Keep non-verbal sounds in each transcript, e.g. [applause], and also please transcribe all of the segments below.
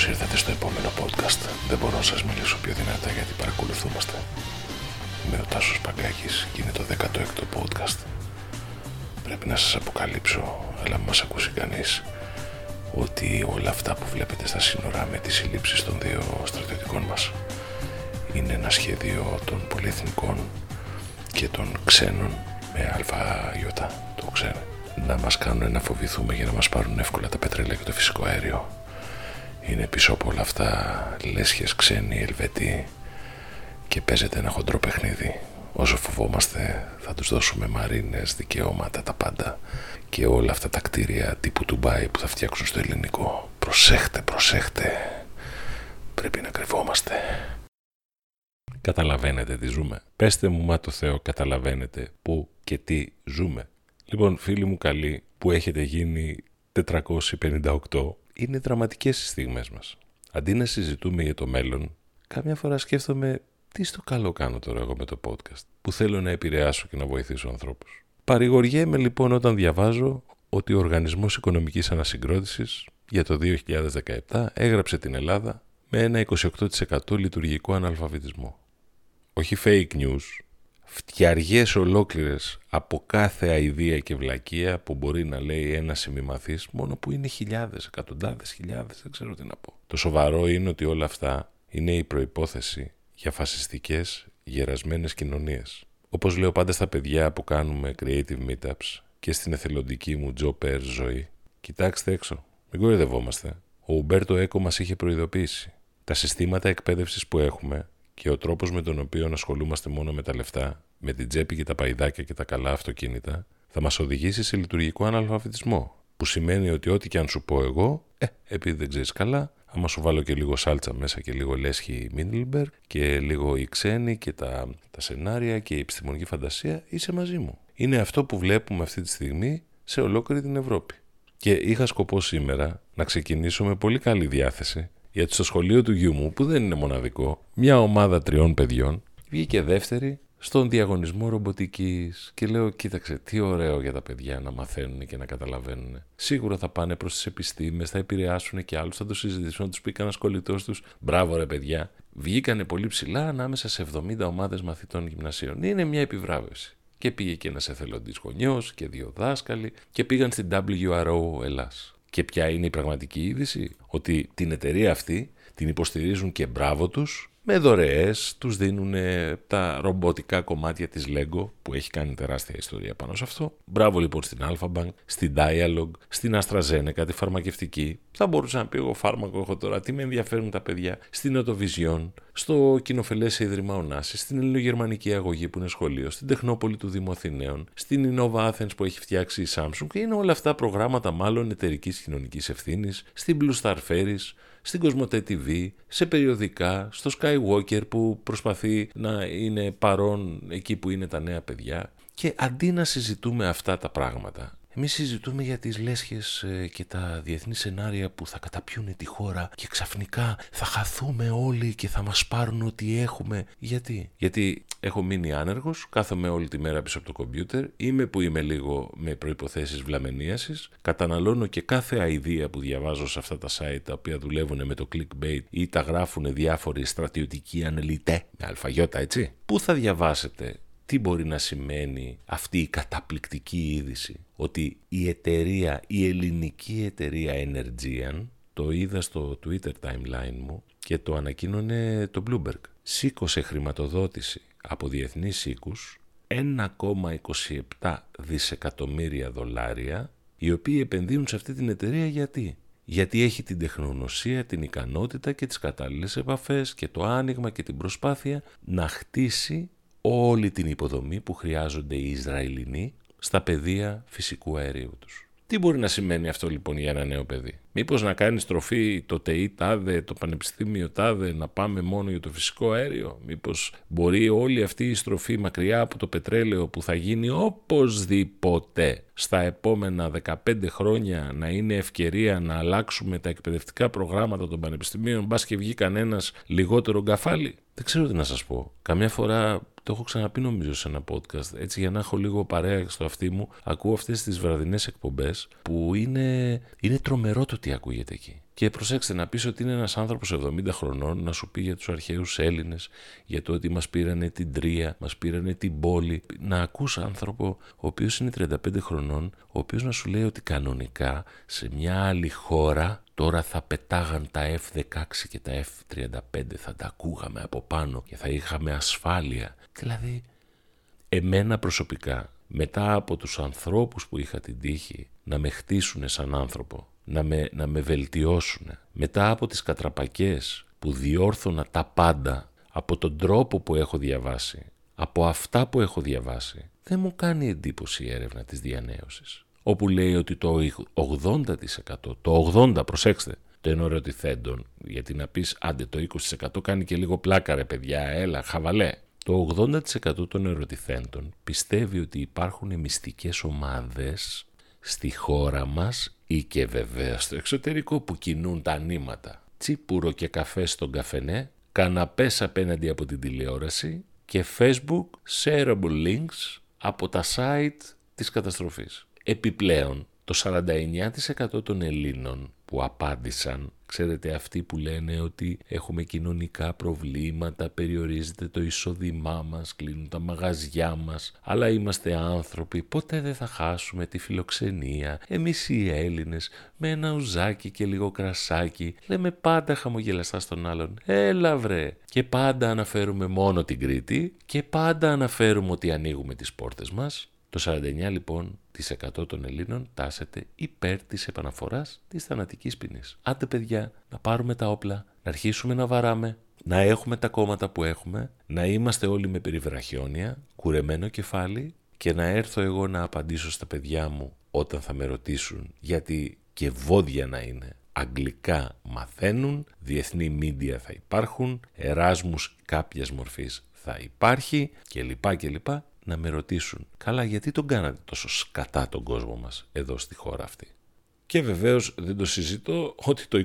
Καλώς ήρθατε στο επόμενο podcast. Δεν μπορώ να σας μιλήσω πιο δυνατά γιατί παρακολουθούμαστε. Είμαι ο Τάσος Παγκάκης και είναι το 16ο podcast. Πρέπει να σας αποκαλύψω, αλλά μην μας ακούσει κανείς, ότι όλα αυτά που βλέπετε στα σύνορα με τις συλλήψεις των δύο στρατιωτικών μας είναι ένα σχέδιο των πολυεθνικών και των ξένων με αλφα το ξέρετε να μας κάνουν να φοβηθούμε για να μας πάρουν εύκολα τα πετρέλαια και το φυσικό αέριο είναι πίσω από όλα αυτά λέσχες ξένοι Ελβετοί και παίζεται ένα χοντρό παιχνίδι. Όσο φοβόμαστε θα τους δώσουμε μαρίνες, δικαιώματα, τα πάντα. Και όλα αυτά τα κτίρια τύπου Τουμπάι που θα φτιάξουν στο ελληνικό. Προσέχτε, προσέχτε. Πρέπει να κρυβόμαστε. Καταλαβαίνετε τι ζούμε. Πέστε μου, μα το Θεό, καταλαβαίνετε πού και τι ζούμε. Λοιπόν, φίλοι μου καλοί, που έχετε γίνει 458, είναι δραματικές οι στιγμές μας. Αντί να συζητούμε για το μέλλον, καμιά φορά σκέφτομαι τι στο καλό κάνω τώρα εγώ με το podcast, που θέλω να επηρεάσω και να βοηθήσω ανθρώπους. Παρηγοριέμαι λοιπόν όταν διαβάζω ότι ο Οργανισμός Οικονομικής Ανασυγκρότησης για το 2017 έγραψε την Ελλάδα με ένα 28% λειτουργικό αναλφαβητισμό. Όχι fake news, φτιαριές ολόκληρες από κάθε αηδία και βλακεία που μπορεί να λέει ένα σημειμαθής μόνο που είναι χιλιάδες, εκατοντάδες χιλιάδες, δεν ξέρω τι να πω. Το σοβαρό είναι ότι όλα αυτά είναι η προϋπόθεση για φασιστικές, γερασμένες κοινωνίες. Όπως λέω πάντα στα παιδιά που κάνουμε creative meetups και στην εθελοντική μου Joe Pear ζωή, κοιτάξτε έξω, μην κορυδευόμαστε. Ο Ουμπέρτο Έκο μας είχε προειδοποιήσει. Τα συστήματα εκπαίδευσης που έχουμε και ο τρόπος με τον οποίο ασχολούμαστε μόνο με τα λεφτά, με την τσέπη και τα παϊδάκια και τα καλά αυτοκίνητα, θα μας οδηγήσει σε λειτουργικό αναλφαβητισμό. Που σημαίνει ότι ό,τι και αν σου πω εγώ, ε, επειδή δεν ξέρεις καλά, άμα σου βάλω και λίγο σάλτσα μέσα και λίγο λέσχη Μίντλμπεργκ και λίγο η ξένη και τα, τα σενάρια και η επιστημονική φαντασία, είσαι μαζί μου. Είναι αυτό που βλέπουμε αυτή τη στιγμή σε ολόκληρη την Ευρώπη. Και είχα σκοπό σήμερα να ξεκινήσω με πολύ καλή διάθεση γιατί στο σχολείο του γιού μου, που δεν είναι μοναδικό, μια ομάδα τριών παιδιών βγήκε δεύτερη στον διαγωνισμό ρομποτικής και λέω κοίταξε τι ωραίο για τα παιδιά να μαθαίνουν και να καταλαβαίνουν. Σίγουρα θα πάνε προς τις επιστήμες, θα επηρεάσουν και άλλους, θα το συζητήσουν, να τους πει κανένας κολλητός τους. Μπράβο ρε παιδιά. Βγήκανε πολύ ψηλά ανάμεσα σε 70 ομάδες μαθητών γυμνασίων. Είναι μια επιβράβευση. Και πήγε και ένας εθελοντής γονιός και δύο δάσκαλοι και πήγαν στην WRO Ελλάς. Και ποια είναι η πραγματική είδηση, ότι την εταιρεία αυτή την υποστηρίζουν και μπράβο τους με δωρεές, τους δίνουν τα ρομποτικά κομμάτια της Lego που έχει κάνει τεράστια ιστορία πάνω σε αυτό. Μπράβο λοιπόν στην Alphabank, στην Dialog, στην AstraZeneca, τη φαρμακευτική. Θα μπορούσα να πει εγώ φάρμακο έχω τώρα, τι με ενδιαφέρουν τα παιδιά. Στην Autovision, στο κοινοφελέ Ίδρυμα Ωνάση, στην Ελληνογερμανική Αγωγή που είναι σχολείο, στην Τεχνόπολη του Δήμου Αθηναίων, στην Innova Athens που έχει φτιάξει η Samsung και είναι όλα αυτά προγράμματα μάλλον εταιρικής κοινωνικής ευθύνης, στην Blue Star Ferries, στην Κοσμοτέ TV, σε περιοδικά, στο Skywalker που προσπαθεί να είναι παρόν εκεί που είναι τα νέα παιδιά. Και αντί να συζητούμε αυτά τα πράγματα, εμείς συζητούμε για τις λέσχες ε, και τα διεθνή σενάρια που θα καταπιούν τη χώρα και ξαφνικά θα χαθούμε όλοι και θα μας πάρουν ό,τι έχουμε. Γιατί; Γιατί έχω μείνει άνεργος, κάθομαι όλη τη μέρα πίσω από το κομπιούτερ, είμαι που είμαι λίγο με προϋποθέσεις βλαμενίασης, καταναλώνω και κάθε αηδία που διαβάζω σε αυτά τα site τα οποία δουλεύουν με το clickbait ή τα γράφουν διάφοροι στρατιωτικοί ανελιτέ με αλφαγιώτα έτσι. Πού θα διαβάσετε τι μπορεί να σημαίνει αυτή η καταπληκτική είδηση; Ότι η εταιρεία, η ελληνική εταιρεία Energean το είδα στο Twitter timeline μου και το ανακοίνωνε το Bloomberg. Σήκωσε χρηματοδότηση από διεθνείς οίκους 1,27 δισεκατομμύρια δολάρια οι οποίοι επενδύουν σε αυτή την εταιρεία γιατί; Γιατί έχει την τεχνογνωσία, την ικανότητα και τις κατάλληλες επαφές και το άνοιγμα και την προσπάθεια να χτίσει όλη την υποδομή που χρειάζονται οι Ισραηλινοί στα πεδία φυσικού αερίου τους. Τι μπορεί να σημαίνει αυτό λοιπόν για ένα νέο παιδί; Μήπως να κάνει στροφή το ΤΕΙ τάδε, το πανεπιστήμιο τάδε, να πάμε μόνο για το φυσικό αέριο; Μήπως μπορεί όλη αυτή η στροφή μακριά από το πετρέλαιο που θα γίνει οπωσδήποτε στα επόμενα 15 χρόνια να είναι ευκαιρία να αλλάξουμε τα εκπαιδευτικά προγράμματα των πανεπιστημίων μπας και βγει κανένας λιγότερο γκαφάλι; Δεν ξέρω τι να σας πω. Καμιά φορά το έχω ξαναπεί νομίζω σε ένα podcast, έτσι για να έχω λίγο παρέα στο αυτί μου, ακούω αυτές τις βραδινές εκπομπές που είναι, είναι τρομερό το τι ακούγεται εκεί. Και προσέξτε να πεις ότι είναι ένας άνθρωπος 70 χρονών να σου πει για τους αρχαίους Έλληνες, για το ότι μας πήρανε την Τρία, μας πήρανε την πόλη. Να ακούς άνθρωπο ο οποίος είναι 35 χρονών, ο οποίος να σου λέει ότι κανονικά σε μια άλλη χώρα τώρα θα πετάγαν τα F-16 και τα F-35, θα τα ακούγαμε από πάνω και θα είχαμε ασφάλεια. Δηλαδή, εμένα προσωπικά, μετά από τους ανθρώπους που είχα την τύχη να με χτίσουν σαν άνθρωπο, να με, να με βελτιώσουν. Μετά από τις κατραπακές που διόρθωνα τα πάντα από τον τρόπο που έχω διαβάσει, από αυτά που έχω διαβάσει, δεν μου κάνει εντύπωση η έρευνα της διανέωσης. Όπου λέει ότι το 80%, το 80% προσέξτε, των ερωτηθέντων, γιατί να πεις άντε το 20% κάνει και λίγο πλάκα ρε παιδιά, έλα χαβαλέ. Το 80% των ερωτηθέντων πιστεύει ότι υπάρχουν μυστικές ομάδες στη χώρα μας ή και βέβαια στο εξωτερικό που κινούν τα νήματα. Τσίπουρο και καφέ στον καφενέ, καναπές απέναντι από την τηλεόραση και facebook shareable links από τα site της καταστροφής. Επιπλέον, το 49% των Ελλήνων που απάντησαν Ξέρετε αυτοί που λένε ότι έχουμε κοινωνικά προβλήματα, περιορίζεται το εισόδημά μας, κλείνουν τα μαγαζιά μας, αλλά είμαστε άνθρωποι, ποτέ δεν θα χάσουμε τη φιλοξενία. Εμείς οι Έλληνες με ένα ουζάκι και λίγο κρασάκι λέμε πάντα χαμογελαστά στον άλλον «Έλα βρε» και πάντα αναφέρουμε μόνο την Κρήτη και πάντα αναφέρουμε ότι ανοίγουμε τις πόρτες μας. Το 49 λοιπόν της 100 των Ελλήνων τάσεται υπέρ της επαναφοράς της θανατικής ποινής. Άντε παιδιά, να πάρουμε τα όπλα, να αρχίσουμε να βαράμε, να έχουμε τα κόμματα που έχουμε, να είμαστε όλοι με περιβραχιόνια, κουρεμένο κεφάλι και να έρθω εγώ να απαντήσω στα παιδιά μου όταν θα με ρωτήσουν γιατί και βόδια να είναι. Αγγλικά μαθαίνουν, διεθνή μίντια θα υπάρχουν, εράσμους κάποιας μορφής θα υπάρχει κλπ. κλπ να με ρωτήσουν «Καλά, γιατί τον κάνατε τόσο σκατά τον κόσμο μας εδώ στη χώρα αυτή». Και βεβαίως δεν το συζητώ ότι το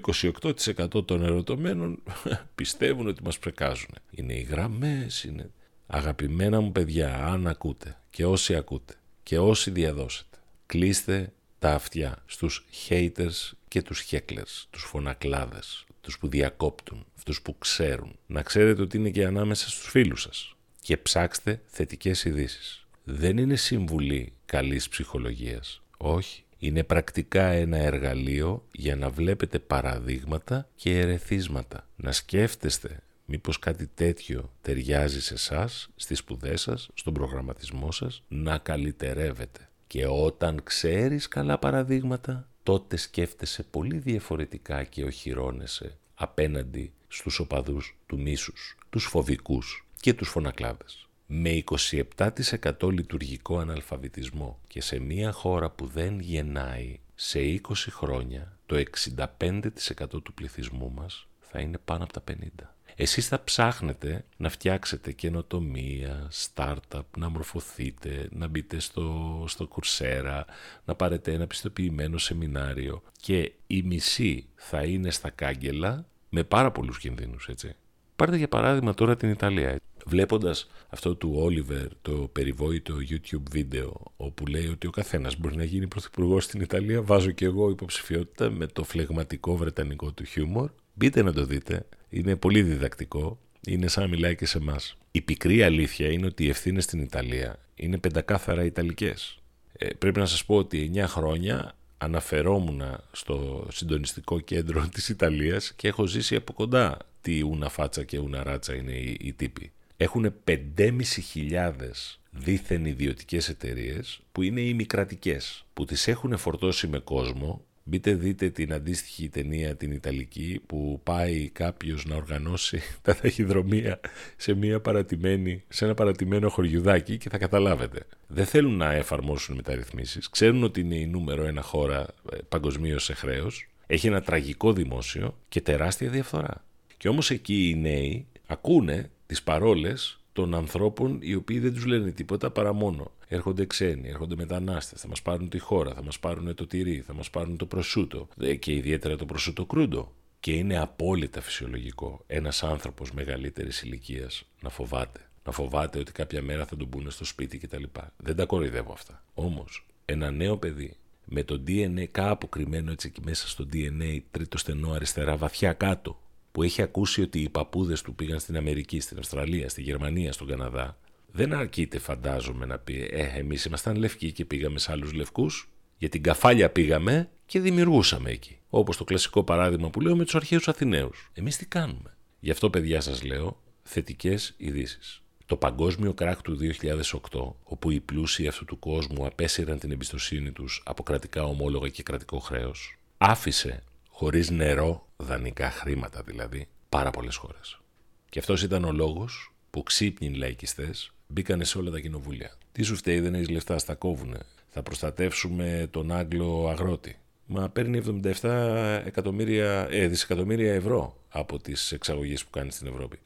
28% των ερωτωμένων [laughs] πιστεύουν ότι μας πρεκάζουν. Είναι οι γραμμές, είναι... Αγαπημένα μου παιδιά, αν ακούτε και όσοι ακούτε και όσοι διαδώσετε, κλείστε τα αυτιά στους haters και τους hecklers, τους φωνακλάδες, τους που διακόπτουν, αυτούς που ξέρουν. Να ξέρετε ότι είναι και ανάμεσα στους φίλους σας και ψάξτε θετικές ειδήσεις. Δεν είναι συμβουλή καλής ψυχολογίας. Όχι. Είναι πρακτικά ένα εργαλείο για να βλέπετε παραδείγματα και ερεθίσματα. Να σκέφτεστε μήπως κάτι τέτοιο ταιριάζει σε εσάς, στις σπουδές σας, στον προγραμματισμό σας, να καλυτερεύετε. Και όταν ξέρεις καλά παραδείγματα, τότε σκέφτεσαι πολύ διαφορετικά και οχυρώνεσαι απέναντι στους οπαδούς του μίσους, τους φοβικούς, και τους φωνακλάδες. Με 27% λειτουργικό αναλφαβητισμό και σε μια χώρα που δεν γεννάει σε 20 χρόνια το 65% του πληθυσμού μας θα είναι πάνω από τα 50. Εσείς θα ψάχνετε να φτιάξετε καινοτομία, startup, να μορφωθείτε, να μπείτε στο, στο κουρσέρα, να πάρετε ένα πιστοποιημένο σεμινάριο και η μισή θα είναι στα κάγκελα με πάρα πολλούς κινδύνους, έτσι. Πάρτε για παράδειγμα τώρα την Ιταλία. Βλέποντας αυτό του Όλιβερ, το περιβόητο YouTube βίντεο, όπου λέει ότι ο καθένας μπορεί να γίνει πρωθυπουργός στην Ιταλία, βάζω και εγώ υποψηφιότητα με το φλεγματικό βρετανικό του χιούμορ. Μπείτε να το δείτε, είναι πολύ διδακτικό, είναι σαν να μιλάει και σε εμάς. Η πικρή αλήθεια είναι ότι οι ευθύνες στην Ιταλία είναι πεντακάθαρα ιταλικές. Ε, πρέπει να σας πω ότι 9 χρόνια αναφερόμουν στο συντονιστικό κέντρο [laughs] της Ιταλίας και έχω ζήσει από κοντά τι ούνα φάτσα και ούνα ράτσα είναι οι, οι τύποι. Έχουν 5.500 δίθεν ιδιωτικές εταιρείες που είναι ημικρατικές, που τις έχουν φορτώσει με κόσμο. Μπείτε δείτε την αντίστοιχη ταινία την Ιταλική που πάει κάποιος να οργανώσει [laughs] τα ταχυδρομεία σε, μια παρατημένη, σε ένα παρατημένο χωριουδάκι και θα καταλάβετε. Δεν θέλουν να εφαρμόσουν μεταρρυθμίσεις, ξέρουν ότι είναι η νούμερο ένα χώρα ε, παγκοσμίως σε χρέος, έχει ένα τραγικό δημόσιο και τεράστια διαφθορά. Και όμως εκεί οι νέοι ακούνε τις παρόλες των ανθρώπων οι οποίοι δεν τους λένε τίποτα παρά μόνο έρχονται ξένοι, έρχονται μετανάστες, θα μας πάρουν τη χώρα, θα μας πάρουν το τυρί, θα μας πάρουν το προσούτο ε, και ιδιαίτερα το προσούτο κρούντο. Και είναι απόλυτα φυσιολογικό ένας άνθρωπος μεγαλύτερης ηλικίας να φοβάται. Να φοβάται ότι κάποια μέρα θα τον πούνε στο σπίτι κτλ. Δεν τα κοροϊδεύω αυτά. Όμως, ένα νέο παιδί με το DNA κάπου κρυμμένο έτσι εκεί μέσα στο DNA, τρίτο στενό αριστερά, βαθιά κάτω, που έχει ακούσει ότι οι παππούδες του πήγαν στην Αμερική, στην Αυστραλία, στη Γερμανία, στον Καναδά, δεν αρκείται φαντάζομαι να πει «Ε, εμείς ήμασταν λευκοί και πήγαμε σε άλλους λευκούς, για την καφάλια πήγαμε και δημιουργούσαμε εκεί. Όπως το κλασικό παράδειγμα που λέω με τους αρχαίους Αθηναίους. Εμείς τι κάνουμε; Γι' αυτό παιδιά σας λέω θετικές ειδήσεις. Το παγκόσμιο κράκ του 2008, όπου οι πλούσιοι αυτού του κόσμου απέσυραν την εμπιστοσύνη τους από κρατικά ομόλογα και κρατικό χρέος, άφησε χωρίς νερό, δανεικά χρήματα δηλαδή, πάρα πολλές χώρες. Και αυτός ήταν ο λόγος που ξύπνοι λαϊκιστές μπήκανε σε όλα τα κοινοβούλια. Τι σου φταίει, δεν έχεις λεφτά, στα κόβουνε. Θα προστατεύσουμε τον Άγγλο αγρότη. Μα παίρνει 77 εκατομμύρια, ε, δισεκατομμύρια ευρώ από τις εξαγωγές που κάνει στην Ευρώπη.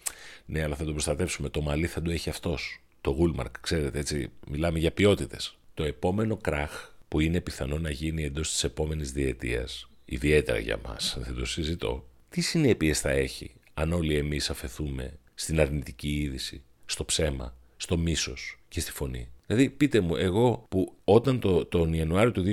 Ναι, αλλά θα τον προστατεύσουμε. Το μαλλί θα το έχει αυτός. Το Γούλμαρκ, ξέρετε, έτσι. Μιλάμε για ποιότητες. Το επόμενο κράχ που είναι πιθανό να γίνει εντός της επόμενης διετίας, ιδιαίτερα για μας, δεν το συζητώ, τι συνέπειες θα έχει αν όλοι εμείς αφαιθούμε στην αρνητική είδηση, στο ψέμα, στο μίσος και στη φωνή; Δηλαδή, πείτε μου, εγώ που όταν το, τον Ιανουάριο του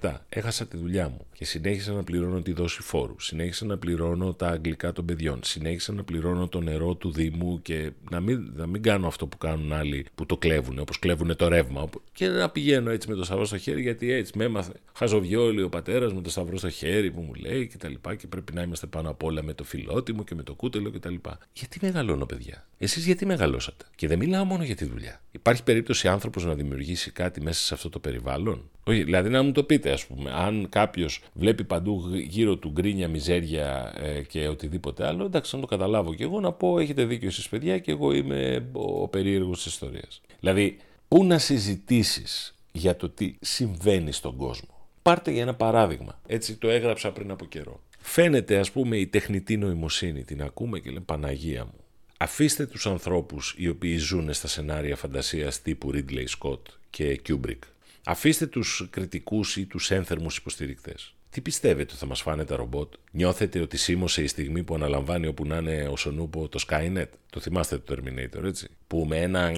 2017 έχασα τη δουλειά μου και συνέχισα να πληρώνω τη δόση φόρου, συνέχισα να πληρώνω τα αγγλικά των παιδιών, συνέχισα να πληρώνω το νερό του Δήμου και να μην, να μην κάνω αυτό που κάνουν άλλοι που το κλέβουν, όπως κλέβουν το ρεύμα. Και να πηγαίνω έτσι με το σταυρό στο χέρι, γιατί έτσι με έμαθε χαζοβιόλι ο πατέρας με το σταυρό στο χέρι που μου λέει και τα λοιπά και πρέπει να είμαστε πάνω απ' όλα με το φιλότιμο και με το κούτελο και τα λοιπά. Γιατί μεγαλώνω, παιδιά; Εσείς γιατί μεγαλώσατε; Και δεν μιλάω μόνο για τη δουλειά. Υπάρχει περίπτωση άνθρωπος να δημιουργήσει κάτι μέσα σε αυτό το περιβάλλον; Όχι, δηλαδή να μου το πείτε, ας πούμε, αν κάποιος βλέπει παντού γύρω του γκρίνια, μιζέρια ε, και οτιδήποτε άλλο, εντάξει, να το καταλάβω και εγώ να πω: Έχετε δίκιο εσείς, παιδιά, και εγώ είμαι ο περίεργος της ιστορίας. Δηλαδή, πού να συζητήσεις για το τι συμβαίνει στον κόσμο; Πάρτε για ένα παράδειγμα. Έτσι το έγραψα πριν από καιρό. Φαίνεται, ας πούμε, η τεχνητή νοημοσύνη. Την ακούμε και λέμε Παναγία μου. Αφήστε τους ανθρώπους οι οποίοι ζουν στα σενάρια φαντασίας τύπου Ridley Scott και Kubrick. Αφήστε τους κριτικούς ή τους ένθερμους υποστηρικτές. Τι πιστεύετε ότι θα μας φάνε τα ρομπότ; Νιώθετε ότι σήμωσε η στιγμή που αναλαμβάνει όπου να είναι ο Σονούπο το Skynet; Το θυμάστε το Terminator έτσι; Που με ένα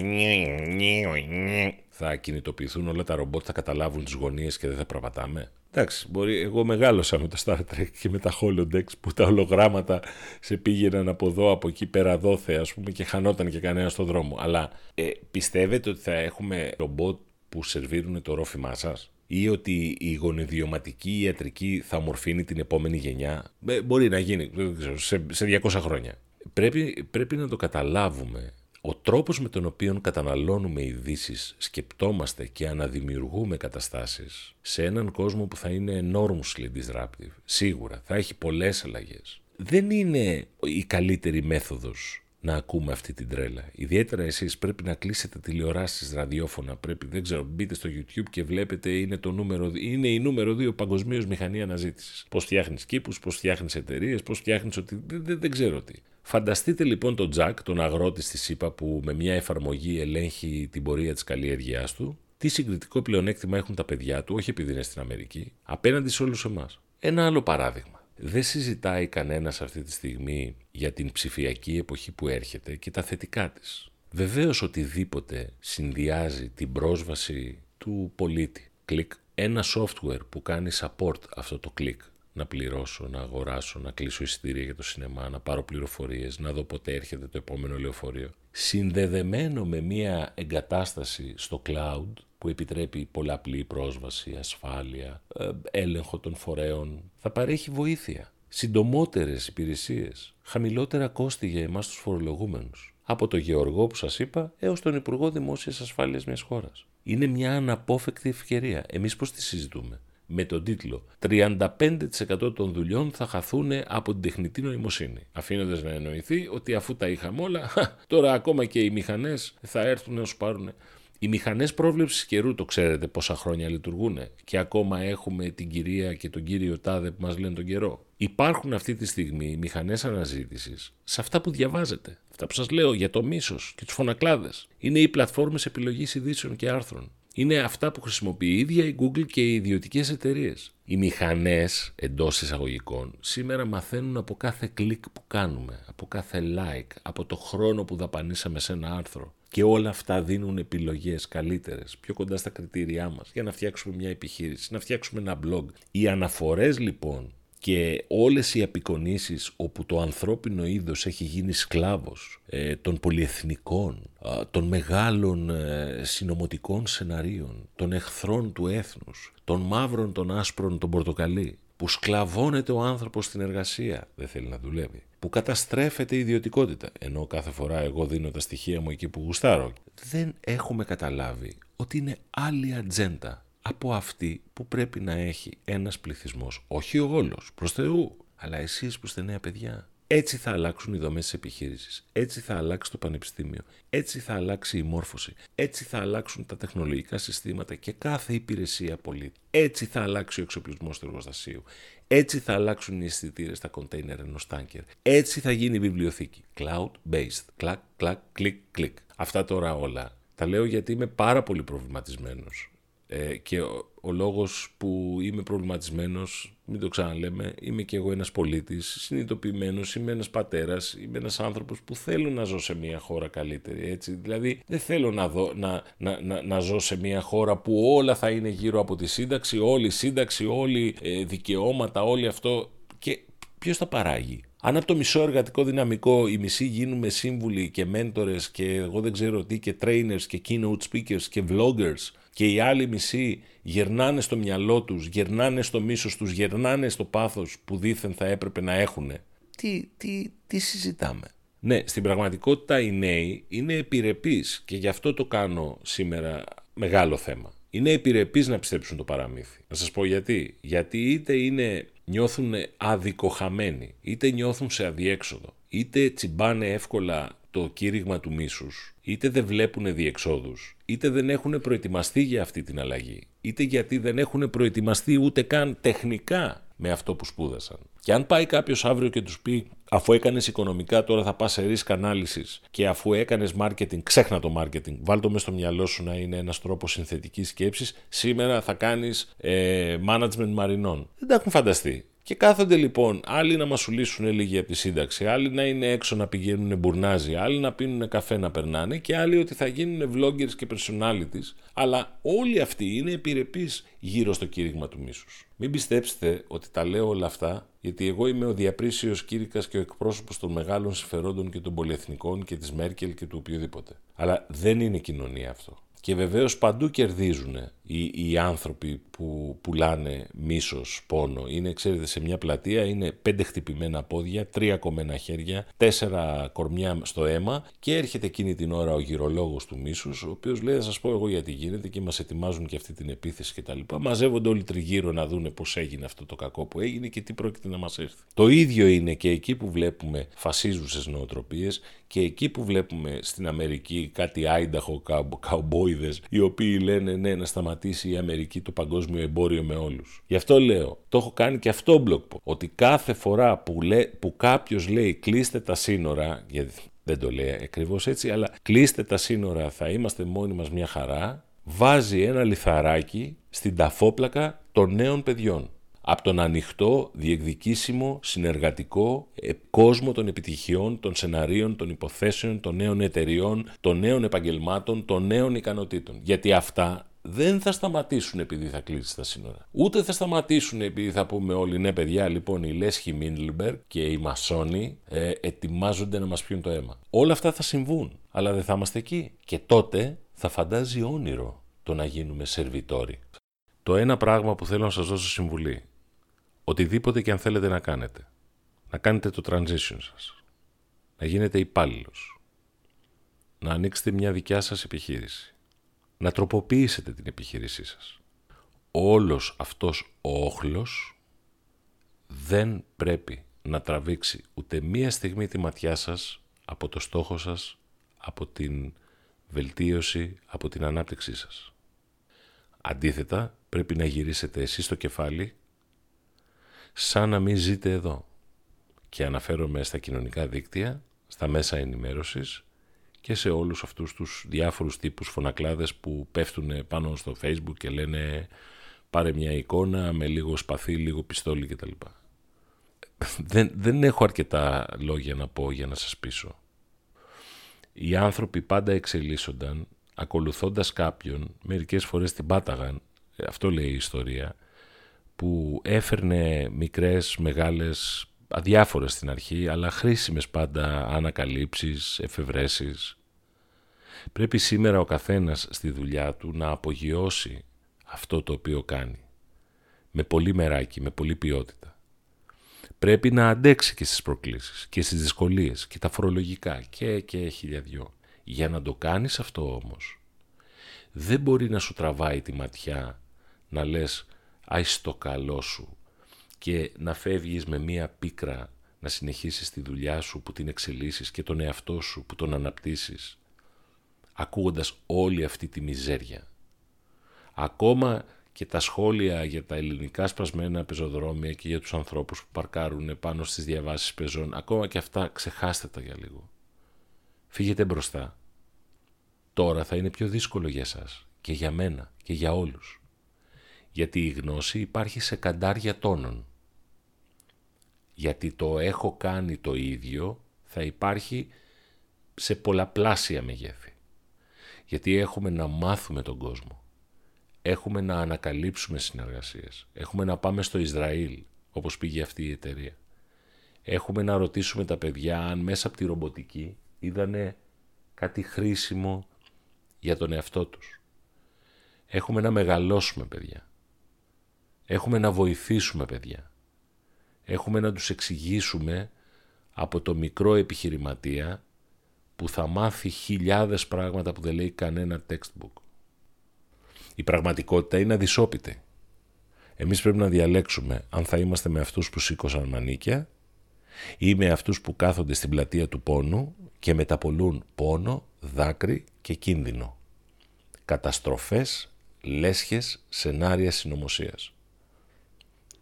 θα κινητοποιηθούν όλα τα ρομπότ, θα καταλάβουν τις γωνίες και δεν θα προβατάμε; Εντάξει, μπορεί, εγώ μεγάλωσα με το Star Trek και με τα Holodecks που τα ολογράμματα σε πήγαιναν από εδώ, από εκεί πέρα δόθε ας πούμε και χανόταν και κανένας στον δρόμο. Αλλά ε, πιστεύετε ότι θα έχουμε ρομπότ που σερβίρουν το ρόφημά σας ή ότι η γονιδιωματική ιατρική θα μορφύνει την επόμενη γενιά; Ε, μπορεί να γίνει σε, σε 200 χρόνια. Πρέπει, πρέπει να το καταλάβουμε ο τρόπος με τον οποίο καταναλώνουμε ειδήσεις, σκεπτόμαστε και αναδημιουργούμε καταστάσεις σε έναν κόσμο που θα είναι enormously disruptive, σίγουρα, θα έχει πολλές αλλαγές. Δεν είναι η καλύτερη μέθοδος να ακούμε αυτή την τρέλα. Ιδιαίτερα εσείς πρέπει να κλείσετε τηλεοράσεις, ραδιόφωνα, πρέπει, δεν ξέρω, μπείτε στο YouTube και βλέπετε είναι, το νούμερο, είναι η νούμερο 2 παγκοσμίως μηχανή αναζήτησης. Πώς φτιάχνεις κήπους, πώς φτιάχνεις εταιρείες, πώς φτιάχνεις ότι... Δεν, δεν, ξέρω τι. Φανταστείτε λοιπόν τον Τζακ, τον αγρότη στις ΗΠΑ που με μια εφαρμογή ελέγχει την πορεία της καλλιέργειάς του, τι συγκριτικό πλεονέκτημα έχουν τα παιδιά του, όχι επειδή είναι στην Αμερική, απέναντι σε όλους εμάς. Ένα άλλο παράδειγμα. Δεν συζητάει κανένας αυτή τη στιγμή για την ψηφιακή εποχή που έρχεται και τα θετικά της. Βεβαίως οτιδήποτε συνδυάζει την πρόσβαση του πολίτη. Κλικ. Ένα software που κάνει support αυτό το κλικ να πληρώσω, να αγοράσω, να κλείσω εισιτήρια για το σινεμά, να πάρω πληροφορίες, να δω πότε έρχεται το επόμενο λεωφορείο. Συνδεδεμένο με μια εγκατάσταση στο cloud που επιτρέπει πολλαπλή πρόσβαση, ασφάλεια, ε, έλεγχο των φορέων, θα παρέχει βοήθεια. Συντομότερες υπηρεσίες, χαμηλότερα κόστη για εμάς τους φορολογούμενους. Από το Γεωργό που σας είπα έως τον Υπουργό Δημόσιας Ασφάλειας μιας χώρας. Είναι μια αναπόφευκτη ευκαιρία. Εμείς πώς τη συζητούμε; Με τον τίτλο 35% των δουλειών θα χαθούν από την τεχνητή νοημοσύνη. Αφήνοντας να εννοηθεί ότι αφού τα είχαμε όλα, [laughs] τώρα ακόμα και οι μηχανές θα έρθουν να σου πάρουν. Οι μηχανές πρόβλεψης καιρού, το ξέρετε πόσα χρόνια λειτουργούν και ακόμα έχουμε την κυρία και τον κύριο Τάδε που μας λένε τον καιρό. Υπάρχουν αυτή τη στιγμή οι μηχανές αναζήτησης σε αυτά που διαβάζετε. Αυτά που σας λέω για το μίσος και τους φωνακλάδες. Είναι οι πλατφόρμες επιλογής ειδήσεων και άρθρων είναι αυτά που χρησιμοποιεί η ίδια η Google και οι ιδιωτικές εταιρείες. Οι μηχανές εντός εισαγωγικών σήμερα μαθαίνουν από κάθε κλικ που κάνουμε, από κάθε like, από το χρόνο που δαπανίσαμε σε ένα άρθρο. Και όλα αυτά δίνουν επιλογές καλύτερες, πιο κοντά στα κριτήριά μας, για να φτιάξουμε μια επιχείρηση, να φτιάξουμε ένα blog. Οι αναφορές λοιπόν και όλες οι απεικονίσεις όπου το ανθρώπινο είδος έχει γίνει σκλάβος ε, των πολυεθνικών, των μεγάλων ε, συνομωτικών σεναρίων, των εχθρών του έθνους, των μαύρων, των άσπρων, των πορτοκαλί, που σκλαβώνεται ο άνθρωπος στην εργασία, δεν θέλει να δουλεύει, που καταστρέφεται η ιδιωτικότητα, ενώ κάθε φορά εγώ δίνω τα στοιχεία μου εκεί που γουστάρω. Δεν έχουμε καταλάβει ότι είναι άλλη ατζέντα από αυτή που πρέπει να έχει ένας πληθυσμός, όχι ο όλος, προς Θεού, αλλά εσείς που είστε νέα παιδιά. Έτσι θα αλλάξουν οι δομές της επιχείρησης, έτσι θα αλλάξει το πανεπιστήμιο, έτσι θα αλλάξει η μόρφωση, έτσι θα αλλάξουν τα τεχνολογικά συστήματα και κάθε υπηρεσία πολίτη. Έτσι θα αλλάξει ο εξοπλισμός του εργοστασίου, έτσι θα αλλάξουν οι αισθητήρες στα κοντέινερ ενός τάνκερ, έτσι θα γίνει η βιβλιοθήκη. Cloud-based, κλακ, κλακ, κλικ, κλικ. Αυτά τώρα όλα τα λέω γιατί είμαι πάρα πολύ προβληματισμένος. Ε, και ο, ο, λόγος που είμαι προβληματισμένος, μην το ξαναλέμε, είμαι και εγώ ένας πολίτης, συνειδητοποιημένος, είμαι ένας πατέρας, είμαι ένας άνθρωπος που θέλω να ζω σε μια χώρα καλύτερη, έτσι. Δηλαδή δεν θέλω να, δω, να, να, να, να ζω σε μια χώρα που όλα θα είναι γύρω από τη σύνταξη, όλη η σύνταξη, όλοι ε, δικαιώματα, όλοι αυτό και ποιος τα παράγει; Αν από το μισό εργατικό δυναμικό οι μισοί γίνουμε σύμβουλοι και μέντορες και εγώ δεν ξέρω τι και trainers και keynote speakers και vloggers και οι άλλοι μισοί γερνάνε στο μυαλό τους, γερνάνε στο μίσος τους, γερνάνε στο πάθος που δήθεν θα έπρεπε να έχουν. Τι, τι, τι συζητάμε; Ναι, στην πραγματικότητα οι νέοι είναι επιρρεπείς και γι' αυτό το κάνω σήμερα μεγάλο θέμα. Είναι επιρρεπείς να πιστέψουν το παραμύθι. Να σας πω γιατί. Γιατί είτε είναι, νιώθουν αδικοχαμένοι, είτε νιώθουν σε αδιέξοδο, είτε τσιμπάνε εύκολα το κήρυγμα του μίσους, είτε δεν βλέπουν διεξόδους, είτε δεν έχουν προετοιμαστεί για αυτή την αλλαγή, είτε γιατί δεν έχουν προετοιμαστεί ούτε καν τεχνικά με αυτό που σπούδασαν. Και αν πάει κάποιος αύριο και τους πει, αφού έκανες οικονομικά, τώρα θα πας σε risk analysis και αφού έκανες marketing, ξέχνα το marketing, βάλ το μέσα στο μυαλό σου να είναι ένας τρόπος συνθετικής σκέψης, σήμερα θα κάνεις ε, management μαρινών. Δεν τα έχουν φανταστεί. Και κάθονται λοιπόν άλλοι να μασουλήσουν λίγοι από τη σύνταξη, άλλοι να είναι έξω να πηγαίνουν μπουρνάζι, άλλοι να πίνουν καφέ να περνάνε και άλλοι ότι θα γίνουν vloggers και personalities, αλλά όλοι αυτοί είναι επιρρεπείς γύρω στο κήρυγμα του μίσους. Μην πιστέψετε ότι τα λέω όλα αυτά, γιατί εγώ είμαι ο διαπρίσιος κήρυκας και ο εκπρόσωπος των μεγάλων συμφερόντων και των πολυεθνικών και της Μέρκελ και του οποιοδήποτε. Αλλά δεν είναι κοινωνία αυτό. Και βεβαίως παντού κερδίζουν οι, οι άνθρωποι που πουλάνε μίσος, πόνο. Είναι, ξέρετε, σε μια πλατεία είναι πέντε χτυπημένα πόδια, τρία κομμένα χέρια, τέσσερα κορμιά στο αίμα και έρχεται εκείνη την ώρα ο γυρολόγος του μίσους, ο οποίος λέει, θα σας πω εγώ γιατί γίνεται και μας ετοιμάζουν και αυτή την επίθεση κτλ. Μαζεύονται όλοι τριγύρω να δούνε πώς έγινε αυτό το κακό που έγινε και τι πρόκειται να μας έρθει. Το ίδιο είναι και εκεί που βλέπουμε φασίζουσες νοοτροπίες και εκεί που βλέπουμε στην Αμερική κάτι άινταχο καουμπόιδες οι οποίοι λένε ναι να σταματήσει η Αμερική το παγκόσμιο εμπόριο με όλους. Γι' αυτό λέω, το έχω κάνει και αυτό blog ότι κάθε φορά που, λέ, που κάποιος λέει κλείστε τα σύνορα, γιατί δεν το λέει ακριβώς έτσι, αλλά κλείστε τα σύνορα θα είμαστε μόνοι μας μια χαρά, βάζει ένα λιθαράκι στην ταφόπλακα των νέων παιδιών από τον ανοιχτό, διεκδικήσιμο, συνεργατικό ε, κόσμο των επιτυχιών, των σεναρίων, των υποθέσεων, των νέων εταιριών, των νέων επαγγελμάτων, των νέων ικανοτήτων. Γιατί αυτά δεν θα σταματήσουν επειδή θα κλείσει τα σύνορα. Ούτε θα σταματήσουν επειδή θα πούμε όλοι ναι παιδιά λοιπόν η Λέσχη Μίντλμπερ και οι Μασόνοι ε, ετοιμάζονται να μας πιούν το αίμα. Όλα αυτά θα συμβούν, αλλά δεν θα είμαστε εκεί. Και τότε θα φαντάζει όνειρο το να γίνουμε σερβιτόροι. Το ένα πράγμα που θέλω να σας δώσω συμβουλή οτιδήποτε και αν θέλετε να κάνετε. Να κάνετε το transition σας. Να γίνετε υπάλληλος. Να ανοίξετε μια δικιά σας επιχείρηση. Να τροποποιήσετε την επιχείρησή σας. Όλος αυτός ο όχλος δεν πρέπει να τραβήξει ούτε μία στιγμή τη ματιά σας από το στόχο σας, από την βελτίωση, από την ανάπτυξή σας. Αντίθετα, πρέπει να γυρίσετε εσείς στο κεφάλι σαν να μην ζείτε εδώ. Και αναφέρομαι στα κοινωνικά δίκτυα, στα μέσα ενημέρωσης και σε όλους αυτούς τους διάφορους τύπους φωνακλάδες που πέφτουν πάνω στο facebook και λένε πάρε μια εικόνα με λίγο σπαθί, λίγο πιστόλι κτλ. Δεν, δεν έχω αρκετά λόγια να πω για να σας πείσω. Οι άνθρωποι πάντα εξελίσσονταν ακολουθώντας κάποιον, μερικές φορές την πάταγαν, αυτό λέει η ιστορία, που έφερνε μικρές, μεγάλες, αδιάφορες στην αρχή, αλλά χρήσιμες πάντα ανακαλύψεις, εφευρέσεις. Πρέπει σήμερα ο καθένας στη δουλειά του να απογειώσει αυτό το οποίο κάνει. Με πολύ μεράκι, με πολύ ποιότητα. Πρέπει να αντέξει και στις προκλήσεις και στις δυσκολίες και τα φορολογικά και, και χιλιαδιό. Για να το κάνεις αυτό όμως, δεν μπορεί να σου τραβάει τη ματιά να λες «Άι στο καλό σου» και να φεύγεις με μία πίκρα να συνεχίσεις τη δουλειά σου που την εξελίσσεις και τον εαυτό σου που τον αναπτύσσεις, ακούγοντας όλη αυτή τη μιζέρια. Ακόμα και τα σχόλια για τα ελληνικά σπασμένα πεζοδρόμια και για τους ανθρώπους που παρκάρουν πάνω στις διαβάσεις πεζών, ακόμα και αυτά ξεχάστε τα για λίγο. Φύγετε μπροστά. Τώρα θα είναι πιο δύσκολο για σας και για μένα και για όλους. Γιατί η γνώση υπάρχει σε καντάρια τόνων. Γιατί το έχω κάνει το ίδιο θα υπάρχει σε πολλαπλάσια μεγέθη. Γιατί έχουμε να μάθουμε τον κόσμο έχουμε να ανακαλύψουμε συνεργασίες. Έχουμε να πάμε στο Ισραήλ, όπως πήγε αυτή η εταιρεία. Έχουμε να ρωτήσουμε τα παιδιά αν μέσα από τη ρομποτική είδανε κάτι χρήσιμο για τον εαυτό τους. Έχουμε να μεγαλώσουμε παιδιά. Έχουμε να βοηθήσουμε παιδιά. Έχουμε να τους εξηγήσουμε από το μικρό επιχειρηματία που θα μάθει χιλιάδες πράγματα που δεν λέει κανένα textbook. Η πραγματικότητα είναι αδυσόπιτη. Εμείς πρέπει να διαλέξουμε αν θα είμαστε με αυτούς που σήκωσαν μανίκια ή με αυτούς που κάθονται στην πλατεία του πόνου και μεταπολούν πόνο, δάκρυ και κίνδυνο. Καταστροφές, λέσχες, σενάρια συνωμοσίας.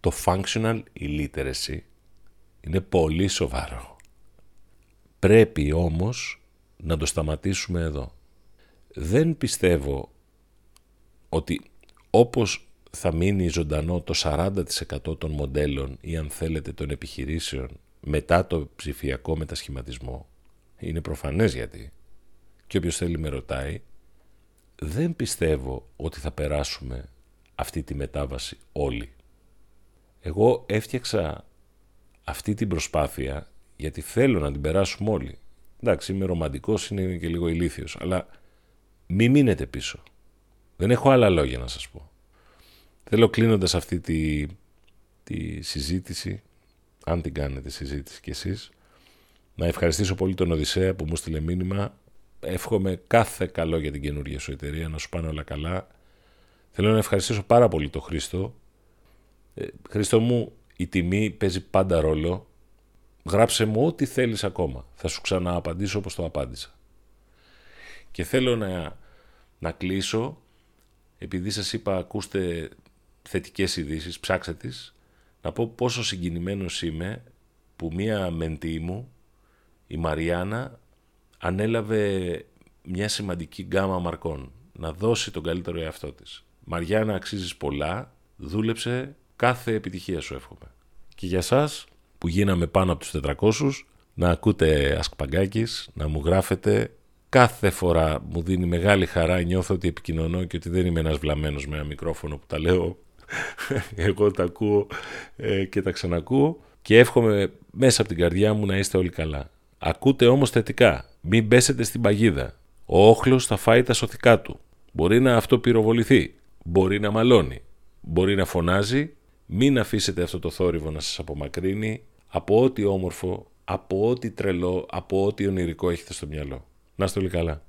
Το functional illiteracy είναι πολύ σοβαρό. Πρέπει όμως να το σταματήσουμε εδώ. Δεν πιστεύω ότι όπως θα μείνει ζωντανό το 40% των μοντέλων ή αν θέλετε των επιχειρήσεων μετά το ψηφιακό μετασχηματισμό, είναι προφανές γιατί, και όποιος θέλει με ρωτάει, δεν πιστεύω ότι θα περάσουμε αυτή τη μετάβαση όλοι. Εγώ έφτιαξα αυτή την προσπάθεια γιατί θέλω να την περάσουμε όλοι. Εντάξει, είμαι ρομαντικός, είναι και λίγο ηλίθιος, αλλά μη μείνετε πίσω. Δεν έχω άλλα λόγια να σας πω. Θέλω κλείνοντας αυτή τη, τη συζήτηση, αν την κάνετε συζήτηση κι εσείς, να ευχαριστήσω πολύ τον Οδυσσέα που μου στείλε μήνυμα. Εύχομαι κάθε καλό για την καινούργια σου εταιρεία, να σου πάνε όλα καλά. Θέλω να ευχαριστήσω πάρα πολύ τον Χρήστο. Ε, Χρήστο μου, η τιμή παίζει πάντα ρόλο. Γράψε μου ό,τι θέλεις ακόμα. Θα σου ξανααπαντήσω όπως το απάντησα. Και θέλω να, να κλείσω επειδή σας είπα ακούστε θετικές ειδήσεις, ψάξτε τις, να πω πόσο συγκινημένος είμαι που μία μεντή μου, η Μαριάννα, ανέλαβε μια σημαντική γκάμα μαρκών, να δώσει τον καλύτερο εαυτό της. Μαριάννα αξίζεις πολλά, δούλεψε, κάθε επιτυχία σου εύχομαι. Και για σας που γίναμε πάνω από τους 400, να ακούτε Ασκπαγκάκης, να μου γράφετε κάθε φορά μου δίνει μεγάλη χαρά, νιώθω ότι επικοινωνώ και ότι δεν είμαι ένας βλαμμένος με ένα μικρόφωνο που τα λέω. [laughs] Εγώ τα ακούω ε, και τα ξανακούω και εύχομαι μέσα από την καρδιά μου να είστε όλοι καλά. Ακούτε όμως θετικά, μην πέσετε στην παγίδα. Ο όχλος θα φάει τα σωθικά του. Μπορεί να αυτό πυροβοληθεί, μπορεί να μαλώνει, μπορεί να φωνάζει. Μην αφήσετε αυτό το θόρυβο να σας απομακρύνει από ό,τι όμορφο, από ό,τι τρελό, από ό,τι ονειρικό έχετε στο μυαλό. Να είστε όλοι καλά.